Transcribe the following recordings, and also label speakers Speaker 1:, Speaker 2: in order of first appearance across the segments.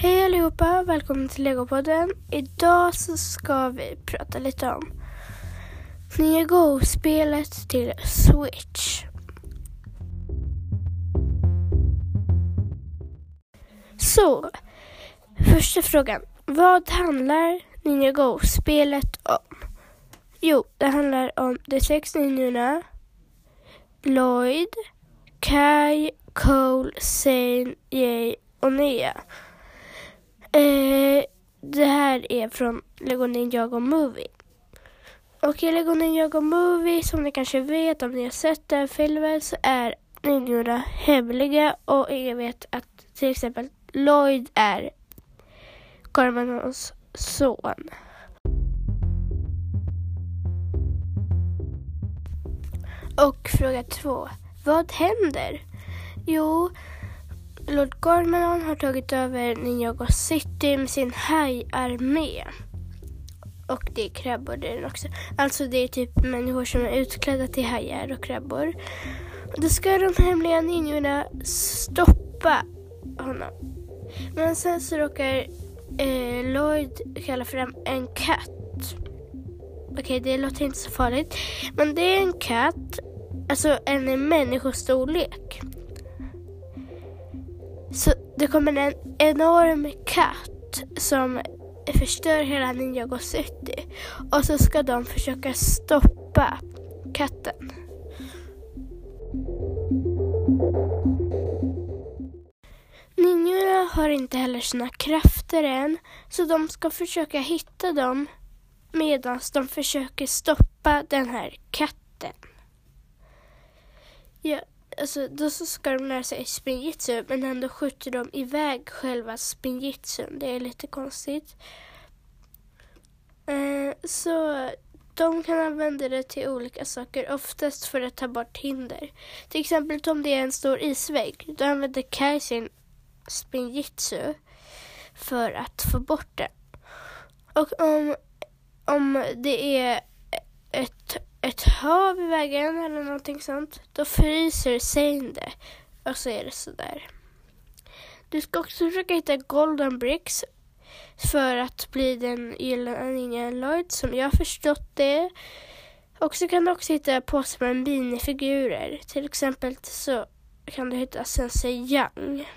Speaker 1: Hej allihopa, välkommen till Legopodden. Idag så ska vi prata lite om nya Go-spelet till Switch. Så, första frågan. Vad handlar Ninja Go-spelet om? Jo, det handlar om de sex ninjorna Lloyd, Kai, Cole, Zane, Jay och Nia. Här är från Lego Ninjago Movie. Och i Lego Ninjago Movie, som ni kanske vet om ni har sett den filmen, så är ninjorna hemliga och ingen vet att till exempel Lloyd är Gormanons son. Och fråga två. Vad händer? Jo, Lord Gormanon har tagit över Ninjago City med sin hajarmé. Och det är krabbor där också. Alltså det är typ människor som är utklädda till hajar och krabbor. Och då ska de hemliga ninjorna stoppa honom. Men sen så råkar eh, Lloyd kalla fram en katt. Okej, okay, det låter inte så farligt. Men det är en katt, alltså en människostorlek. Så det kommer en enorm katt som förstör hela Ninjago City. Och så ska de försöka stoppa katten. Ninjorna har inte heller sina krafter än, så de ska försöka hitta dem medan de försöker stoppa den här katten. Ja, alltså, då så ska de lära sig spinjitsu men ändå skjuter de iväg själva spinjitsun. Det är lite konstigt. Eh, så de kan använda det till olika saker, oftast för att ta bort hinder. Till exempel om det är en stor isvägg, då använder Kai sin spinjitsu för att få bort den. Och om, om det är ett ett hav i vägen eller någonting sånt, då fryser Zane det. Och så är det sådär. Du ska också försöka hitta golden bricks för att bli den gyllene Lloyd som jag har förstått det. Och så kan du också hitta påsar med minifigurer. Till exempel så kan du hitta Sensei Young.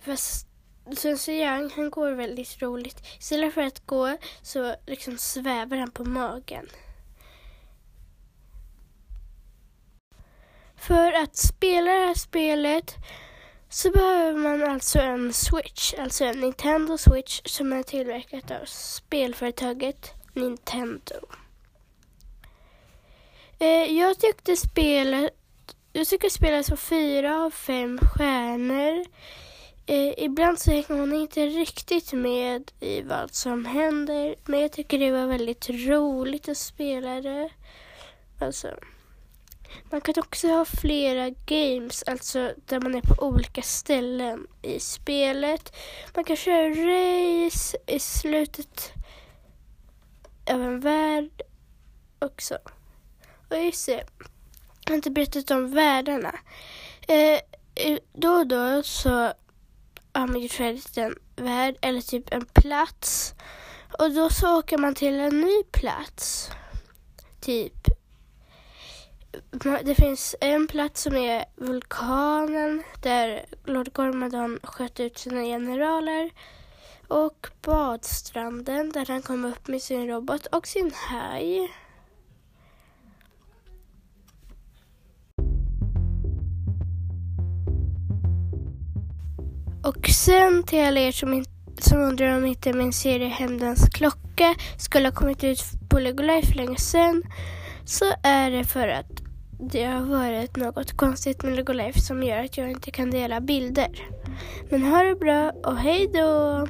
Speaker 1: Fast Sun Yang, han går väldigt roligt. Istället för att gå så liksom svävar han på magen. För att spela det här spelet så behöver man alltså en Switch, alltså en Nintendo Switch som är tillverkat av spelföretaget Nintendo. Eh, jag tyckte spelet, jag tycker spelet var fyra av fem stjärnor. Eh, ibland så hänger man inte riktigt med i vad som händer. Men jag tycker det var väldigt roligt att spela det. Alltså, man kan också ha flera games, alltså där man är på olika ställen i spelet. Man kan köra race i slutet av en värld också. Och just det, jag har inte berättat om världarna. Eh, då och då så har man gjort färdigt en värld eller typ en plats. Och då så åker man till en ny plats. Typ. Det finns en plats som är vulkanen där Lord Gormadon sköt ut sina generaler. Och badstranden där han kom upp med sin robot och sin haj. Och sen till alla er som, som undrar om inte min serie Hämndens klocka skulle ha kommit ut på Lego Life för länge sedan så är det för att det har varit något konstigt med Lego Life som gör att jag inte kan dela bilder. Men ha det bra och hej då!